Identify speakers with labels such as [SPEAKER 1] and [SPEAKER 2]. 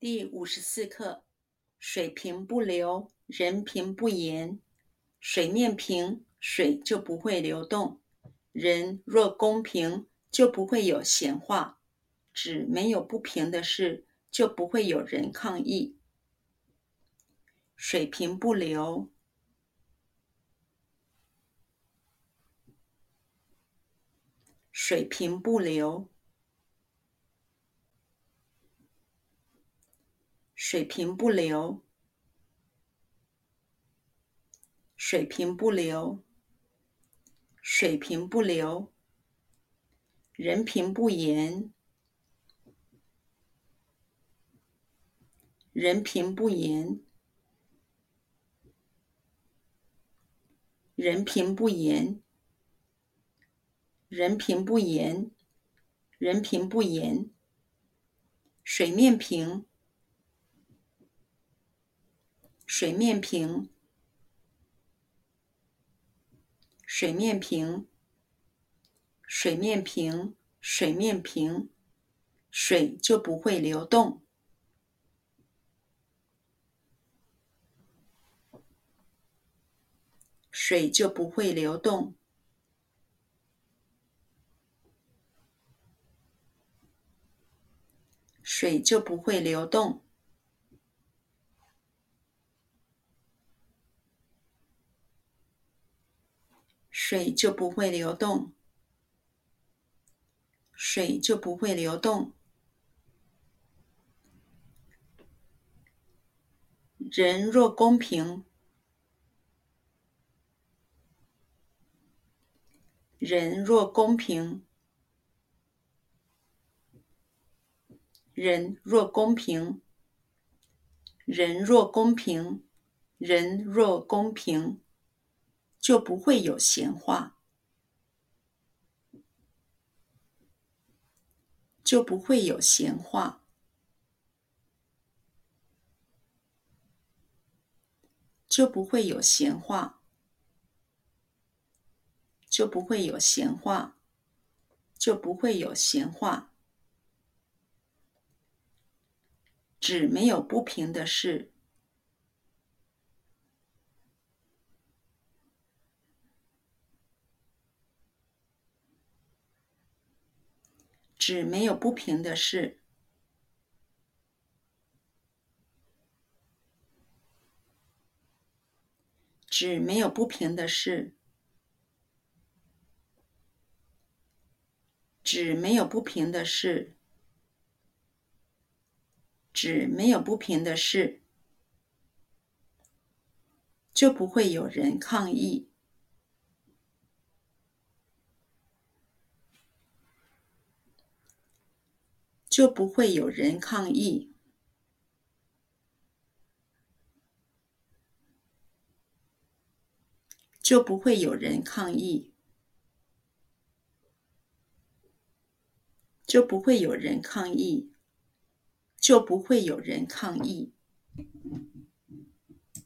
[SPEAKER 1] 第五十四课：水平不流，人平不言。水面平，水就不会流动；人若公平，就不会有闲话。指没有不平的事，就不会有人抗议。水平不流，水平不流。水平不流，水平不流，水平不流。人平不言，人平不言，人平不言，人平不言，人平不言。水面平。水面平，水面平，水面平，水面平，水就不会流动，水就不会流动，水就不会流动。水就不会流动，水就不会流动。人若公平，人若公平，人若公平，人若公平，人若公平。就不会有闲话，就不会有闲话，就不会有闲话，就不会有闲话，就不会有闲话。纸没有不平的事。指没有不平的事，指没有不平的事，指没有不平的事，指没有不平的事，就不会有人抗议。就不会有人抗议，就不会有人抗议，就不会有人抗议，就不会有人抗议。